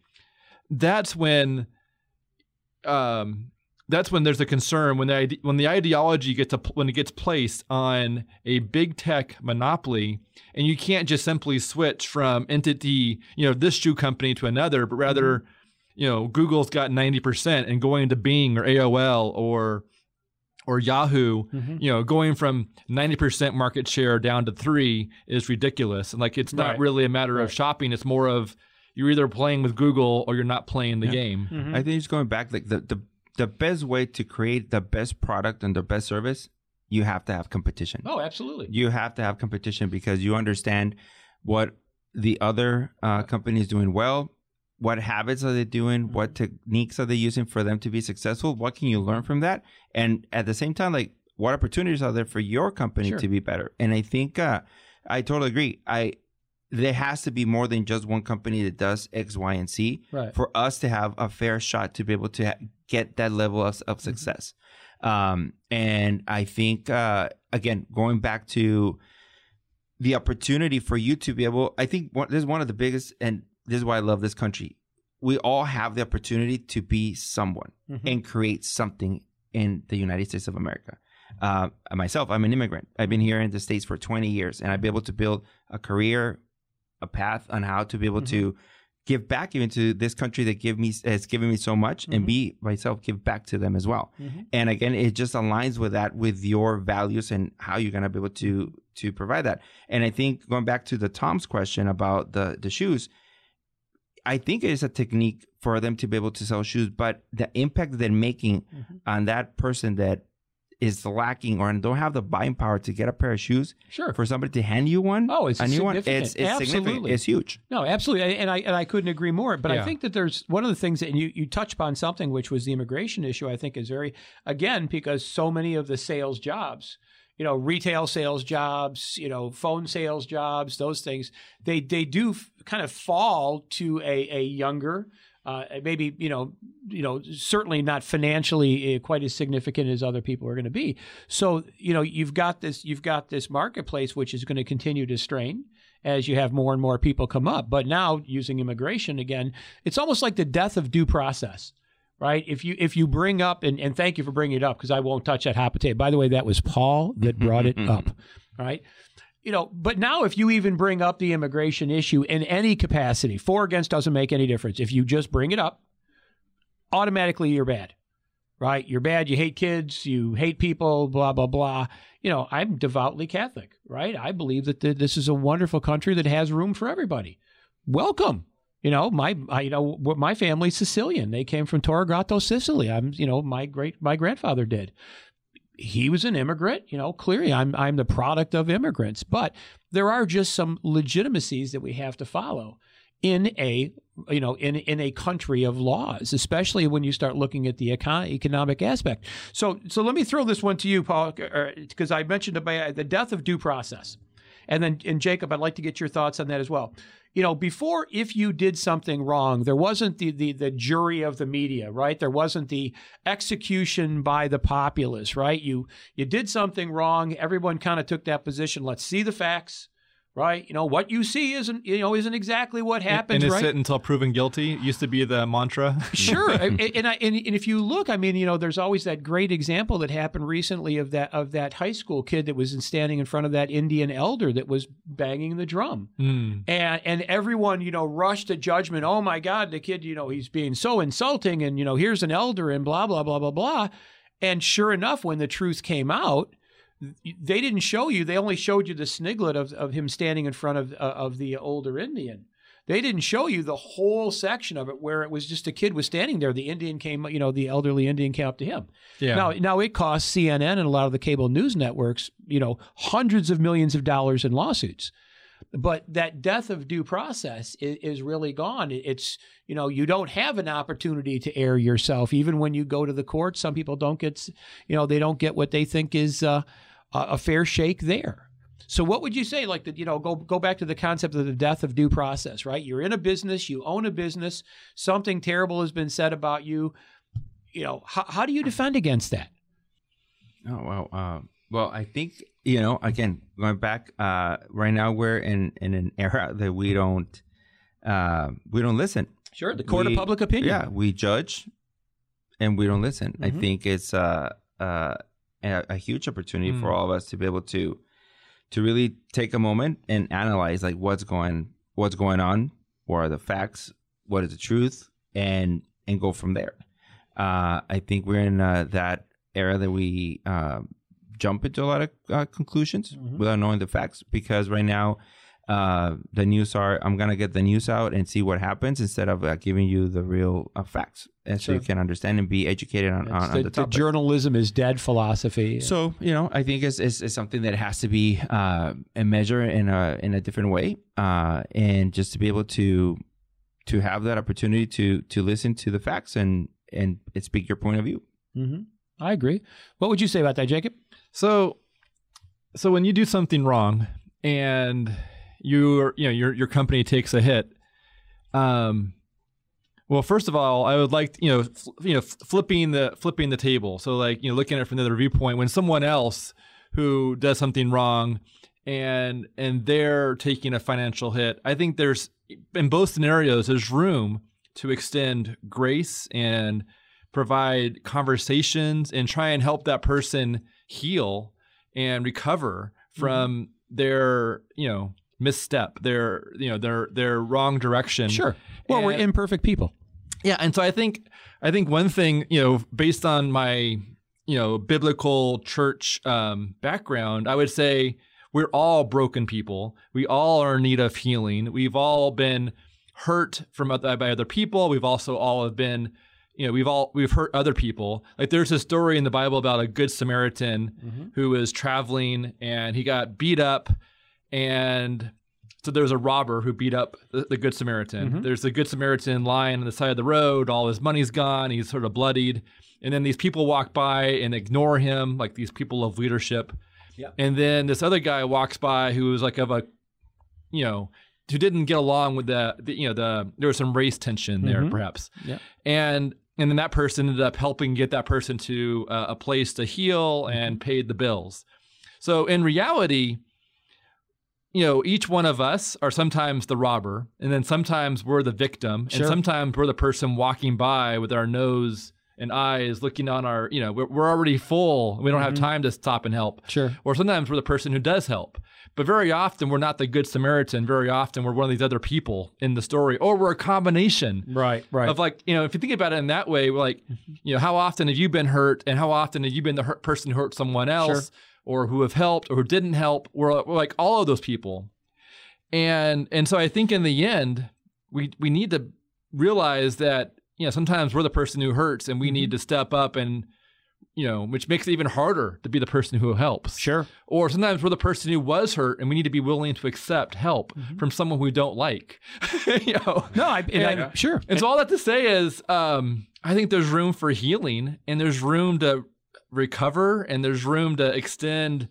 That's when um, that's when there's a concern when the when the ideology gets a, when it gets placed on a big tech monopoly, and you can't just simply switch from entity, you know, this shoe company to another, but rather, you know, Google's got ninety percent, and going to Bing or AOL or or Yahoo, Mhm. you know, going from 90% market share down to three is ridiculous. And like, it's not Right. really a matter of shopping. It's more of you're either playing with Google or you're not playing the Yeah. game. Mhm. I think it's going back like the, the the best way to create the best product and the best service, you have to have competition. Oh, absolutely. You have to have competition because you understand what the other uh, company is doing well, what habits are they doing, what techniques are they using for them to be successful, what can you learn from that, and at the same time, like what opportunities are there for your company Sure. to be better. And I think uh, I totally agree. I there has to be more than just one company that does X, Y, and Z Right. for us to have a fair shot to be able to ha- get that level of, Mm-hmm. success. Um, and I think, uh, again, going back to the opportunity for you to be able, I think one, this is one of the biggest, and this is why I love this country. We all have the opportunity to be someone Mhm. and create something in the United States of America. Uh, myself, I'm an immigrant. I've been here in the States for 20 years, and I've been able to build a career, a path on how to be able to give back even to this country that give me has given me so much, and Mhm. be myself give back to them as well. Mhm. And again, it just aligns with that, with your values and how you're gonna be able to to provide that. And I think going back to the Tom's question about the the shoes, I think it is a technique for them to be able to sell shoes, but the impact they're making Mhm. on that person that is lacking or don't have the buying power to get a pair of shoes, Sure. for somebody to hand you one, Oh, it's a new one, significant. it's, it's significant. Absolutely. It's huge. No, absolutely, and I and I couldn't agree more. But I think that there's one of the things that and you you touched upon something which was the immigration issue. I think is very again because so many of the sales jobs, you know, retail sales jobs, you know, phone sales jobs, those things, they they do f- kind of fall to a a younger. Uh, maybe you know, you know, certainly not financially uh, quite as significant as other people are going to be. So you know, you've got this, you've got this marketplace which is going to continue to strain as you have more and more people come up. But now using immigration again, it's almost like the death of due process, right? If you if you bring up and, and thank you for bringing it up because I won't touch that hot potato. By the way, that was Paul that mm-hmm, brought it mm-hmm. up, right? You know, but now if you even bring up the immigration issue in any capacity, for or against doesn't make any difference. If you just bring it up, automatically you're bad, right? You're bad. You hate kids. You hate people. Blah blah blah. You know, I'm devoutly Catholic, right? I believe that th- this is a wonderful country that has room for everybody. Welcome. You know, my I, you know my family's Sicilian. They came from Torregato, Sicily. I'm you know my great my grandfather did. He was an immigrant. You know, clearly I'm I'm the product of immigrants. But there are just some legitimacies that we have to follow in a you know in in a country of laws especially when you start looking at the econ- economic aspect so so let me throw this one to you paul uh, because i mentioned about the death of due process and then and jacob i'd like to get your thoughts on that as well you know before if you did something wrong there wasn't the the, the jury of the media right? There wasn't the execution by the populace right? You you did something wrong. Everyone kind of took that position. Let's see the facts right? You know what you see isn't you know isn't exactly what happens, Innocent right? until proven guilty used to be the mantra. sure, and and, I, and and if you look, I mean, you know, there's always that great example that happened recently of that of that high school kid that was standing in front of that Indian elder that was banging the drum, Mm. and and everyone you know rushed to judgment. Oh my God, the kid, you know, he's being so insulting, and you know, here's an elder, and blah blah blah blah blah. And sure enough, when the truth came out, they didn't show you. They only showed you the sniglet of, of him standing in front of uh, of the older Indian. They didn't show you the whole section of it where it was just a kid was standing there. The Indian came, you know, the elderly Indian came up to him. Yeah. Now, now it costs CNN and a lot of the cable news networks, you know, hundreds of millions of dollars in lawsuits. But that death of due process is, is really gone. It's, you know, you don't have an opportunity to air yourself. Even when you go to the court, some people don't get, you know, they don't get what they think is uh, a a fair shake there. So what would you say? Like that, you know, go go back to the concept of the death of due process, right? You're in a business, you own a business, something terrible has been said about you. You know, how, how do you defend against that? Oh well, Uh, well, I think you know. Again, going back. Uh, right now, we're in in an era that we don't uh, we don't listen. Sure, the court We- of public opinion. Yeah, we judge, and we don't listen. I Mhm. think it's uh, uh, a, a huge opportunity for Mm. all of us to be able to to really take a moment and analyze like what's going what's going on, what are the facts, what is the truth, and and go from there. Uh, I think we're in uh, that era that we uh, jump into a lot of uh, conclusions Mhm. without knowing the facts because right now uh, the news are I'm gonna get the news out and see what happens instead of uh, giving you the real uh, facts, and so you can understand and be educated on, on, It's on the, the the journalism is dead philosophy. So you know, I think it's, it's, it's something that has to be uh, a measure in a in a different way, uh, and just to be able to to have that opportunity to to listen to the facts and and speak your point of view. hmm I agree. What would you say about that, Jacob? So, so when you do something wrong and your you know your your company takes a hit, um, well, first of all, I would like you know fl- you know f- flipping the flipping the table. So like you know looking at it from another viewpoint, when someone else who does something wrong and and they're taking a financial hit, I think there's in both scenarios there's room to extend grace and provide conversations and try and help that person heal and recover from their you know misstep their you know their their wrong direction Sure. Well, we're imperfect people. yeah and so i think i think one thing you know based on my you know biblical church um, background i would say we're all broken people we all are in need of healing we've all been hurt from other, by other people we've also all have been you know we've all we've hurt other people like there's a story in the bible about a good samaritan Mm-hmm. who was traveling and he got beat up and so there's a robber who beat up the, the good samaritan Mm-hmm. there's a good samaritan lying on the side of the road all his money's gone he's sort of bloodied and then these people walk by and ignore him like these people of leadership Yep. and then this other guy walks by who was like of a you know who didn't get along with the, the you know the there was some race tension there Mhm. perhaps Yep. and and then that person ended up helping get that person to uh, a place to heal Mm-hmm. and paid the bills so in reality you know each one of us are sometimes the robber and then sometimes we're the victim Sure. and sometimes we're the person walking by with our nose and eyes looking on our you know we're, we're already full we don't have Mhm. time to stop and help Sure. or sometimes we're the person who does help. But very often we're not the good Samaritan. Very often we're one of these other people in the story, or we're a combination Right. Right. of like, you know, if you think about it in that way, we're like, you know, how often have you been hurt and how often have you been the hurt person who hurt someone else or who have helped or who didn't help? We're, we're like all of those people. And and so I think in the end, we we need to realize that, you know, sometimes we're the person who hurts and we need to step up and you know, which makes it even harder to be the person who helps. sure. Or sometimes we're the person who was hurt, and we need to be willing to accept help from someone we don't like. you know. No, I, and I And- sure. And so all that to say is, um, I think there's room for healing, and there's room to recover, and there's room to extend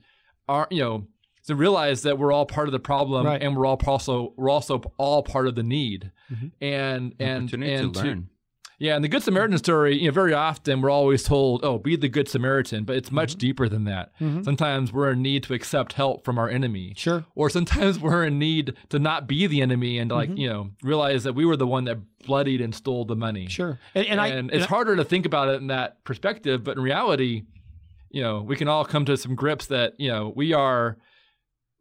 our, you know, to realize that we're all part of the problem, Right. and we're all also we're also all part of the need, Mhm. and and Opportunity and to learn. Yeah, and the Good Samaritan story, you know, very often we're always told, oh, be the Good Samaritan, but it's much deeper than that. Mhm. Sometimes we're in need to accept help from our enemy. Sure. Or sometimes we're in need to not be the enemy and like, Mhm. you know, realize that we were the one that bloodied and stole the money. Sure. And, and, And, I, it's and harder to think about it in that perspective, but in reality, you know, we can all come to some grips that, you know, we are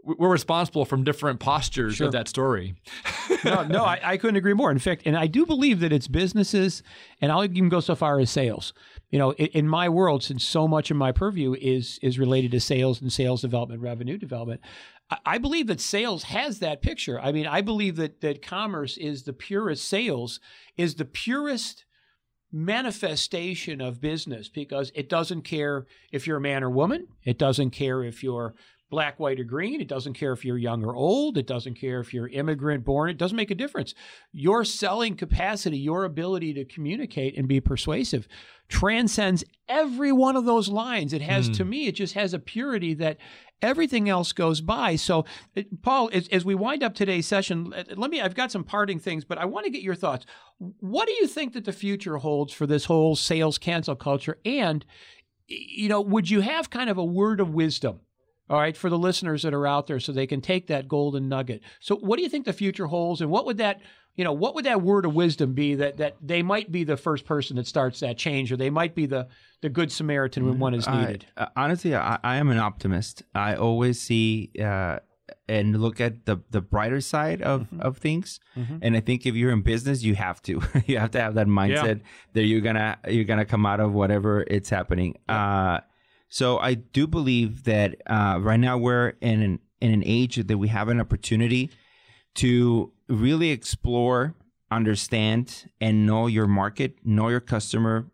we're responsible from different postures Sure. of that story. no, no, I, I couldn't agree more. In fact, and I do believe that it's businesses, and I'll even go so far as sales. You know, in, in my world, since so much of my purview is is related to sales and sales development, revenue development, I, I believe that sales has that picture. I mean, I believe that that commerce is the purest sales is the purest manifestation of business because it doesn't care if you're a man or woman. It doesn't care if you're black, white, or green. It doesn't care if you're young or old. It doesn't care if you're immigrant born. It doesn't make a difference. Your selling capacity, your ability to communicate and be persuasive transcends every one of those lines. It has, Hmm. to me, it just has a purity that everything else goes by. So, it- Paul, as, as we wind up today's session, let me, I've got some parting things, but I want to get your thoughts. What do you think that the future holds for this whole sales cancel culture? And, you know, would you have kind of a word of wisdom? All right, for the listeners that are out there, so they can take that golden nugget. So, what do you think the future holds, and what would that, you know, what would that word of wisdom be that that they might be the first person that starts that change, or they might be the the good Samaritan when one is needed? uh, honestly, I, I am an optimist. I always see uh, and look at the the brighter side of Mm-hmm. of things. And I think if you're in business, you have to you have to have that mindset that you're gonna you're gonna come out of whatever it's happening. Uh, so I do believe that uh, right now we're in an in an age that we have an opportunity to really explore, understand, and know your market, know your customer,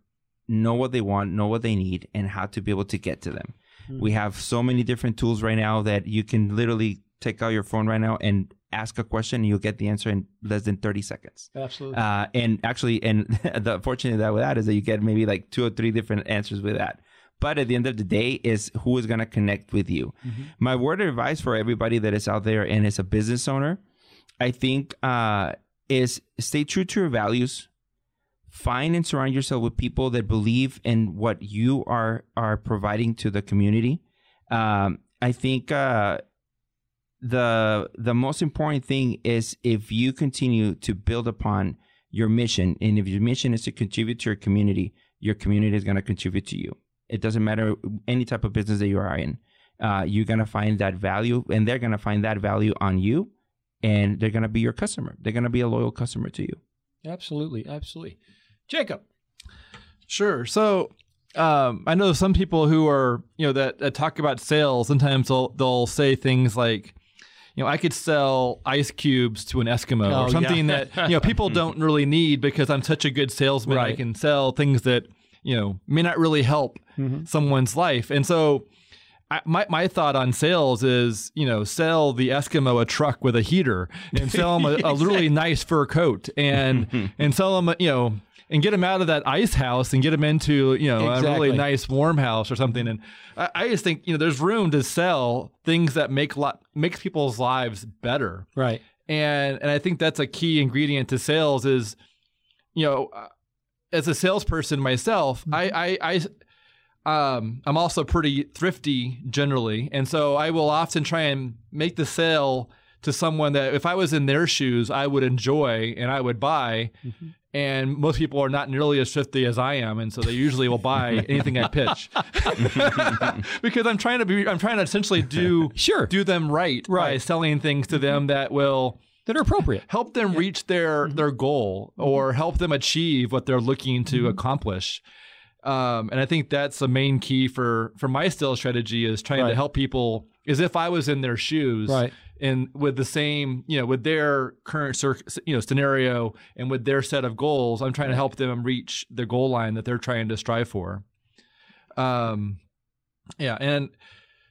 know what they want, know what they need, and how to be able to get to them. We have so many different tools right now that you can literally take out your phone right now and ask a question, and you'll get the answer in less than 30 seconds. Absolutely. Uh, and actually, and the fortunate that with that is that you get maybe like two or three different answers with that. But at the end of the day, is who is going to connect with you. My word of advice for everybody that is out there and is a business owner, I think, uh, is stay true to your values. Find and surround yourself with people that believe in what you are are providing to the community. Um, I think uh, the the most important thing is if you continue to build upon your mission, and if your mission is to contribute to your community, your community is going to contribute to you. It doesn't matter any type of business that you are in. Uh, you're going to find that value, and they're going to find that value on you, and they're going to be your customer. They're going to be a loyal customer to you. absolutely. Absolutely. Jacob. Sure. So um, I know some people who are, you know, that, that talk about sales. Sometimes they'll they'll say things like, you know, I could sell ice cubes to an Eskimo Oh, or something yeah. that you know people don't really need because I'm such a good salesman. I can sell things that you know may not really help Mm-hmm. someone's life, and so. I, my, my thought on sales is, you know, sell the Eskimo a truck with a heater and sell them a, a really nice fur coat and and sell them, you know, and get them out of that ice house and get them into, you know, a really nice warm house or something. And I, I just think, you know, there's room to sell things that make lot makes people's lives better. Right. And and I think that's a key ingredient to sales is, you know, as a salesperson myself, mm-hmm. I, I I um I'm also pretty thrifty generally, and so I will often try and make the sale to someone that if I was in their shoes, I would enjoy and I would buy. Mm-hmm. And most people are not nearly as thrifty as I am, and so they usually will buy anything I pitch because I'm trying to be. I'm trying to essentially do Sure. do them right, by Right. selling things to mm-hmm. them that will That are appropriate. help them reach their Mm-hmm. their goal or help them achieve what they're looking to accomplish. Um, and I think that's the main key for for my sales strategy is trying Right. to help people as if I was in their shoes, Right. And with the same, you know, with their current cir- you know scenario and with their set of goals, I'm trying to help them reach the goal line that they're trying to strive for. Um, yeah, and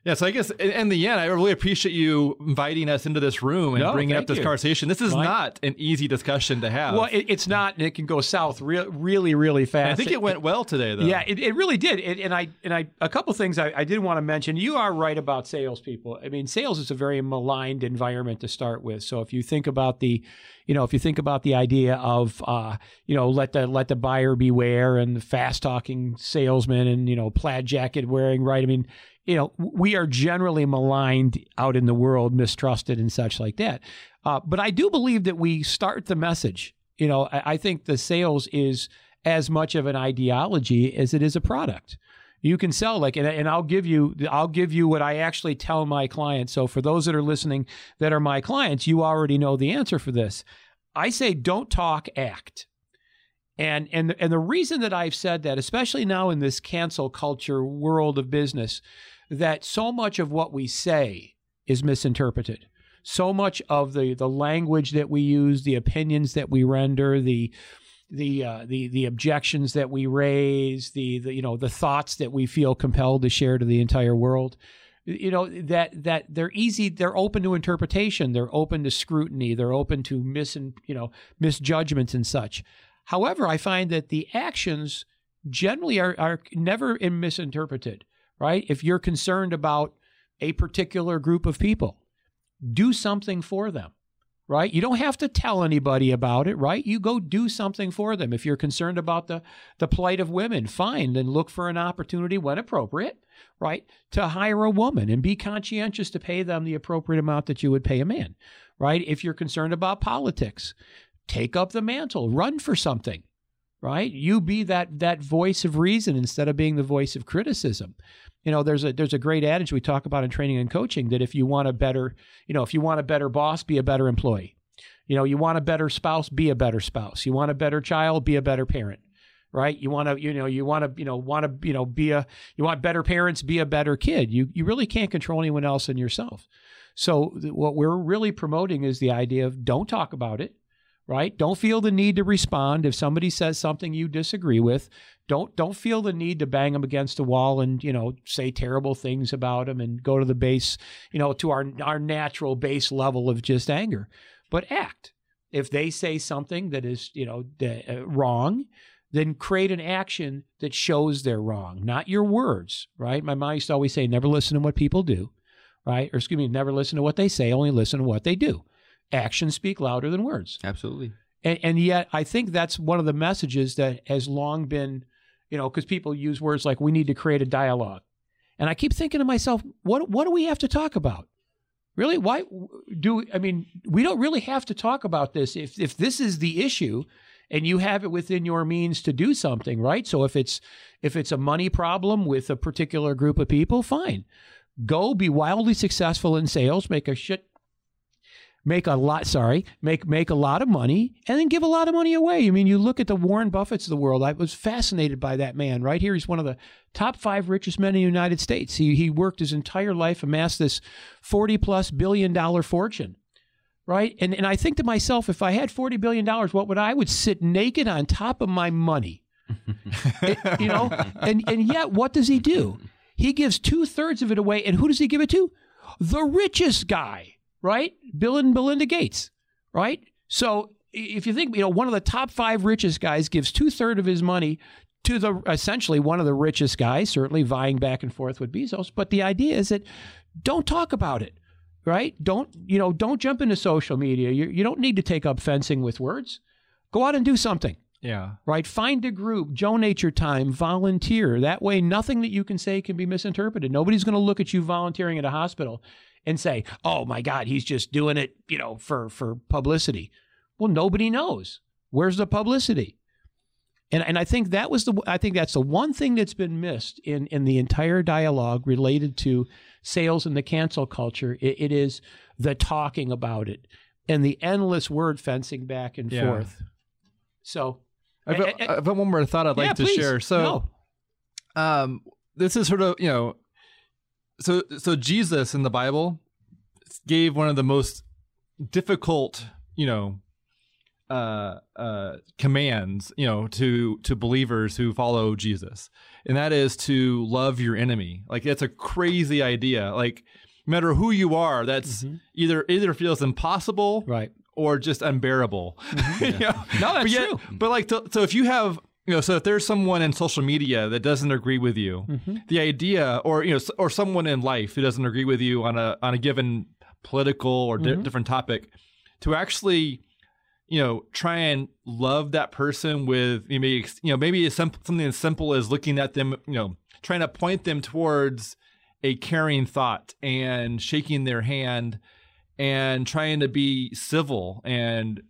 yeah, so I guess in, in the end, I really appreciate you inviting us into this room and No, bringing up this you. conversation. This is Mike? not an easy discussion to have. Well, it, it's not, and it can go south re- really, really fast. I think it went well today, though. Yeah, it, it really did. It, and I and I a couple things I, I did want to mention. You are right about salespeople. I mean, sales is a very maligned environment to start with. So if you think about the, you know, if you think about the idea of, uh, you know, let the let the buyer beware and the fast talking salesman and you know plaid jacket wearing, right? I mean, you know, we are generally maligned out in the world, mistrusted and such like that. Uh, but I do believe that we start the message. You know, I, I think the sales is as much of an ideology as it is a product. You can sell like, and, and I'll give you, I'll give you what I actually tell my clients. So for those that are listening that are my clients, you already know the answer for this. I say, don't talk, act. And and and the reason that I've said that, especially now in this cancel culture world of business, that so much of what we say is misinterpreted. So much of the the language that we use, the opinions that we render, the the uh, the the objections that we raise, the, the you know the thoughts that we feel compelled to share to the entire world, you know that that they're easy, they're open to interpretation, they're open to scrutiny, they're open to mis you know misjudgments and such. However, I find that the actions generally are are never misinterpreted. Right? If you're concerned about a particular group of people, do something for them right? You don't have to tell anybody about it, right? You go do something for them. If you're concerned about the, the plight of women, fine, then look for an opportunity when appropriate, right? To hire a woman and be conscientious to pay them the appropriate amount that you would pay a man, right? If you're concerned about politics, take up the mantle, run for something, right? You be that that voice of reason instead of being the voice of criticism. You know, there's a there's a great adage we talk about in training and coaching that if you want a better, you know, if you want a better boss, be a better employee. You know, you want a better spouse, be a better spouse. You want a better child, be a better parent. Right? You want to, you know, you want to, you know, want to, you know, be a, you want better parents, be a better kid. You you really can't control anyone else than yourself. So th- what we're really promoting is the idea of don't talk about it right? Don't feel the need to respond if somebody says something you disagree with. Don't don't feel the need to bang them against the wall and you know say terrible things about them and go to the base, you know, to our our natural base level of just anger. But act. If they say something that is you know uh, wrong, then create an action that shows they're wrong, not your words. Right? My mom used to always say, never listen to what people do. Right? Or excuse me, never listen to what they say, only listen to what they do actions speak louder than words. Absolutely. And, and yet, I think that's one of the messages that has long been, you know, because people use words like "we need to create a dialogue," and I keep thinking to myself, what what do we have to talk about? Really? Why do I mean we don't really have to talk about this if if this is the issue and you have it within your means to do something, right? So if it's if it's a money problem with a particular group of people, fine. Go be wildly successful in sales, make a shit make a lot sorry make make a lot of money and then give a lot of money away. I mean you look at the warren buffetts of the world. I was fascinated by that man right? Here he's one of the top five richest men in the united states. He, he worked his entire life amassed this 40 plus billion dollar fortune right? And, and i think to myself if i had 40 billion dollars what would i would sit naked on top of my money. It- you know and and yet what does he do? He gives two-thirds of it away and who does he give it to? The richest guy right? Bill and Melinda Gates, right? So if you think, you know, one of the top five richest guys gives two thirds of his money to the essentially one of the richest guys, certainly vying back and forth with Bezos. But the idea is that don't talk about it, right? Don't you know? Don't jump into social media. You, you don't need to take up fencing with words. Go out and do something Yeah. right? Find a group, donate your time, volunteer. That way, nothing that you can say can be misinterpreted. Nobody's going to look at you volunteering at a hospital and say, "Oh my God, he's just doing it, you know, for for publicity." Well, nobody knows. Where's the publicity? And and I think that was the I think that's the one thing that's been missed in in the entire dialogue related to sales and the cancel culture. It, it is the talking about it and the endless word fencing back and Yeah. forth. So I've got, one more thought I'd like to please. share. So, No. um, this is sort of you know, so so Jesus in the Bible gave one of the most difficult you know uh, uh, commands you know to to believers who follow Jesus, and that is to love your enemy. Like it's a crazy idea. Like no matter who you are, that's Mhm. either either feels impossible right. or just unbearable. Mm-hmm. No, that's but yet- true. But like, so, so if you have, you know, so if there's someone in social media that doesn't agree with you, Mm-hmm. the idea, or you know, or someone in life who doesn't agree with you on a on a given political or di- Mhm. different topic, to actually, you know, try and love that person with maybe you know maybe it's something as simple as looking at them, you know, trying to point them towards a caring thought and shaking their hand and trying to be civil and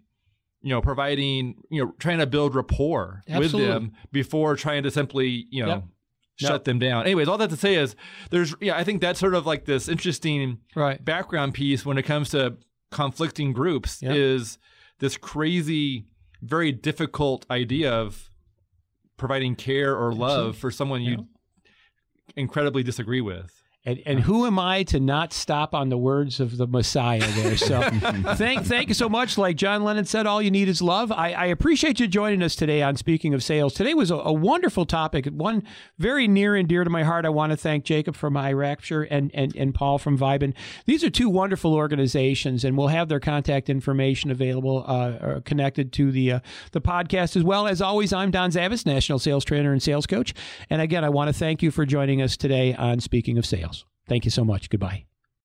you know providing you know trying to build rapport Absolutely. with them before trying to simply you know Yep. shut Yep. them down anyways all that to say is there's yeah i think that's sort of like this interesting Right. background piece when it comes to conflicting groups Yep. is this crazy very difficult idea of providing care or love Absolutely. for someone you incredibly disagree with And, and who am I to not stop on the words of the Messiah there? So thank thank you so much. Like John Lennon said, all you need is love. I, I appreciate you joining us today on Speaking of Sales. Today was a, a wonderful topic, one very near and dear to my heart. I want to thank Jacob from iRapture and, and, and Paul from Vibin. These are two wonderful organizations, and we'll have their contact information available, uh, uh, connected to the uh, the podcast as well. As always, I'm Don Zavis, National Sales Trainer and Sales Coach. And again, I want to thank you for joining us today on Speaking of Sales. Thank you so much. Goodbye.